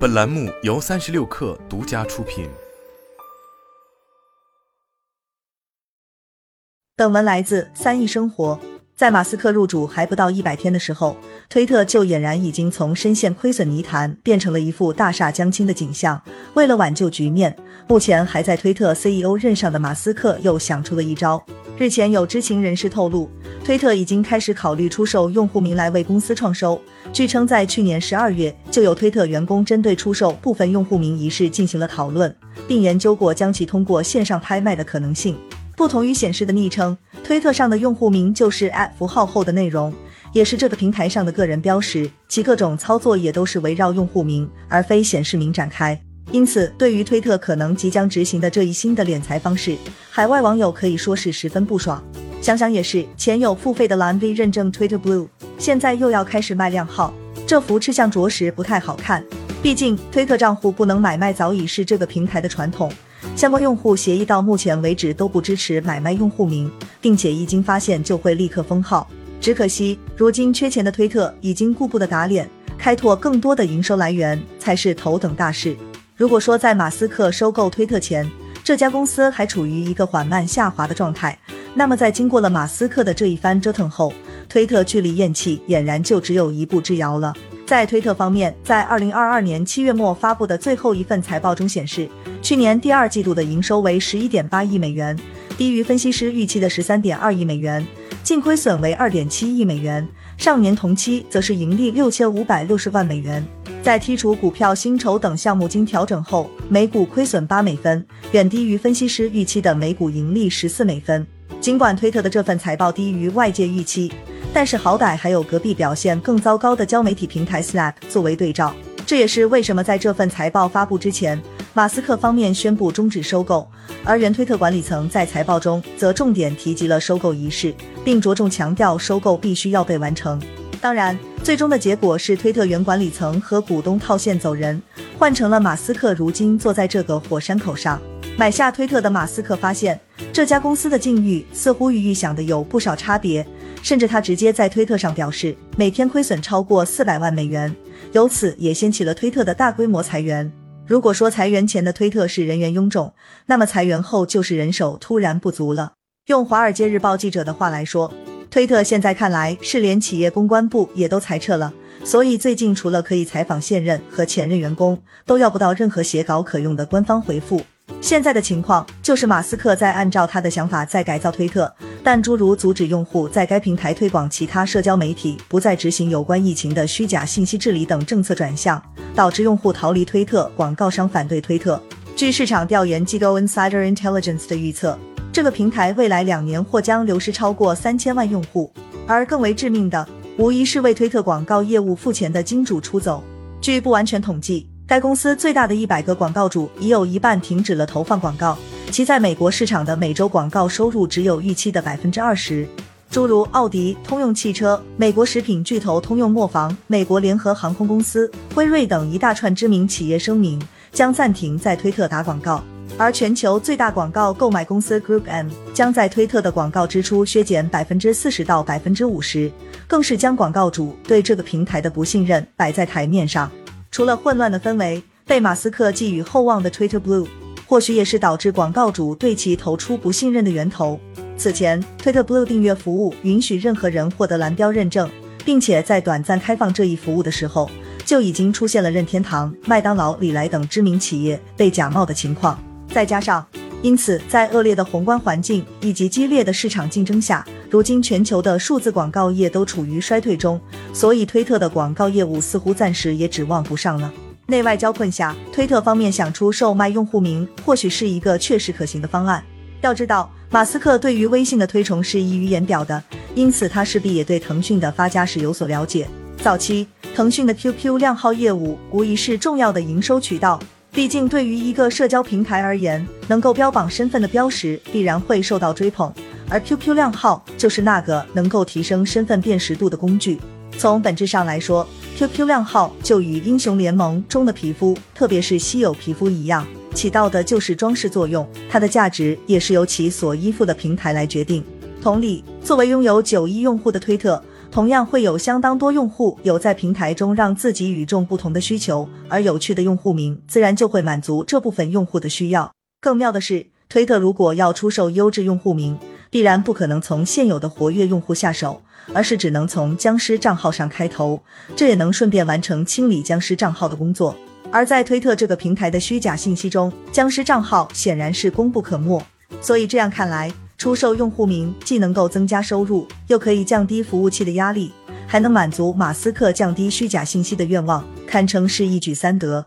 本栏目由三十六氪独家出品。本文来自三亿生活。在马斯克入主还不到一百天的时候，推特就俨然已经从深陷亏损泥潭变成了一副大厦将倾的景象。为了挽救局面，目前还在推特 CEO 任上的马斯克又想出了一招。日前有知情人士透露，推特已经开始考虑出售用户名来为公司创收。据称，在去年十二月就有推特员工针对出售部分用户名一事进行了讨论，并研究过将其通过线上拍卖的可能性。不同于显示的昵称，推特上的用户名就是 at 符号后的内容，也是这个平台上的个人标识，其各种操作也都是围绕用户名而非显示名展开。因此，对于推特可能即将执行的这一新的敛财方式，海外网友可以说是十分不爽。想想也是，前有付费的蓝 V 认证 Twitter Blue，现在又要开始卖靓号，这幅吃相着实不太好看。毕竟，推特账户不能买卖早已是这个平台的传统。相关用户协议到目前为止都不支持买卖用户名，并且一经发现就会立刻封号。只可惜，如今缺钱的推特已经顾不得打脸，开拓更多的营收来源才是头等大事。如果说在马斯克收购推特前，这家公司还处于一个缓慢下滑的状态，那么在经过了马斯克的这一番折腾后，推特距离咽气俨然就只有一步之遥了。在推特方面，在二零二二年七月末发布的最后一份财报中显示，去年第二季度的营收为十一点八亿美元，低于分析师预期的十三点二亿美元，净亏损为二点七亿美元，上年同期则是盈利六千五百六十万美元。在剔除股票薪酬等项目经调整后，每股亏损八美分，远低于分析师预期的每股盈利十四美分。尽管推特的这份财报低于外界预期。但是好歹还有隔壁表现更糟糕的交媒体平台 Slack 作为对照，这也是为什么在这份财报发布之前，马斯克方面宣布终止收购，而原推特管理层在财报中则重点提及了收购仪式，并着重强调收购必须要被完成。当然，最终的结果是推特原管理层和股东套现走人，换成了马斯克如今坐在这个火山口上。买下推特的马斯克发现，这家公司的境遇似乎与预想的有不少差别。甚至他直接在推特上表示，每天亏损超过四百万美元，由此也掀起了推特的大规模裁员。如果说裁员前的推特是人员臃肿，那么裁员后就是人手突然不足了。用《华尔街日报》记者的话来说，推特现在看来是连企业公关部也都裁撤了，所以最近除了可以采访现任和前任员工，都要不到任何写稿可用的官方回复。现在的情况就是马斯克在按照他的想法在改造推特。但诸如阻止用户在该平台推广其他社交媒体、不再执行有关疫情的虚假信息治理等政策转向，导致用户逃离推特，广告商反对推特。据市场调研机构 Insider Intelligence 的预测，这个平台未来两年或将流失超过三千万用户。而更为致命的，无疑是为推特广告业务付钱的金主出走。据不完全统计，该公司最大的一百个广告主已有一半停止了投放广告。其在美国市场的每周广告收入只有预期的百分之二十。诸如奥迪、通用汽车、美国食品巨头通用磨坊、美国联合航空公司、辉瑞等一大串知名企业声明将暂停在推特打广告，而全球最大广告购买公司 Group M 将在推特的广告支出削减百分之四十到百分之五十，更是将广告主对这个平台的不信任摆在台面上。除了混乱的氛围，被马斯克寄予厚望的 Twitter Blue。或许也是导致广告主对其投出不信任的源头。此前，Twitter Blue 订阅服务允许任何人获得蓝标认证，并且在短暂开放这一服务的时候，就已经出现了任天堂、麦当劳、李来等知名企业被假冒的情况。再加上，因此在恶劣的宏观环境以及激烈的市场竞争下，如今全球的数字广告业都处于衰退中，所以推特的广告业务似乎暂时也指望不上了。内外交困下，推特方面想出售卖用户名，或许是一个确实可行的方案。要知道，马斯克对于微信的推崇是溢于言表的，因此他势必也对腾讯的发家史有所了解。早期，腾讯的 QQ 靓号业务无疑是重要的营收渠道，毕竟对于一个社交平台而言，能够标榜身份的标识必然会受到追捧，而 QQ 靓号就是那个能够提升身份辨识度的工具。从本质上来说，QQ 靓号就与英雄联盟中的皮肤，特别是稀有皮肤一样，起到的就是装饰作用。它的价值也是由其所依附的平台来决定。同理，作为拥有九亿用户的推特，同样会有相当多用户有在平台中让自己与众不同的需求，而有趣的用户名自然就会满足这部分用户的需要。更妙的是，推特如果要出售优质用户名，必然不可能从现有的活跃用户下手，而是只能从僵尸账号上开头，这也能顺便完成清理僵尸账号的工作。而在推特这个平台的虚假信息中，僵尸账号显然是功不可没。所以这样看来，出售用户名既能够增加收入，又可以降低服务器的压力，还能满足马斯克降低虚假信息的愿望，堪称是一举三得。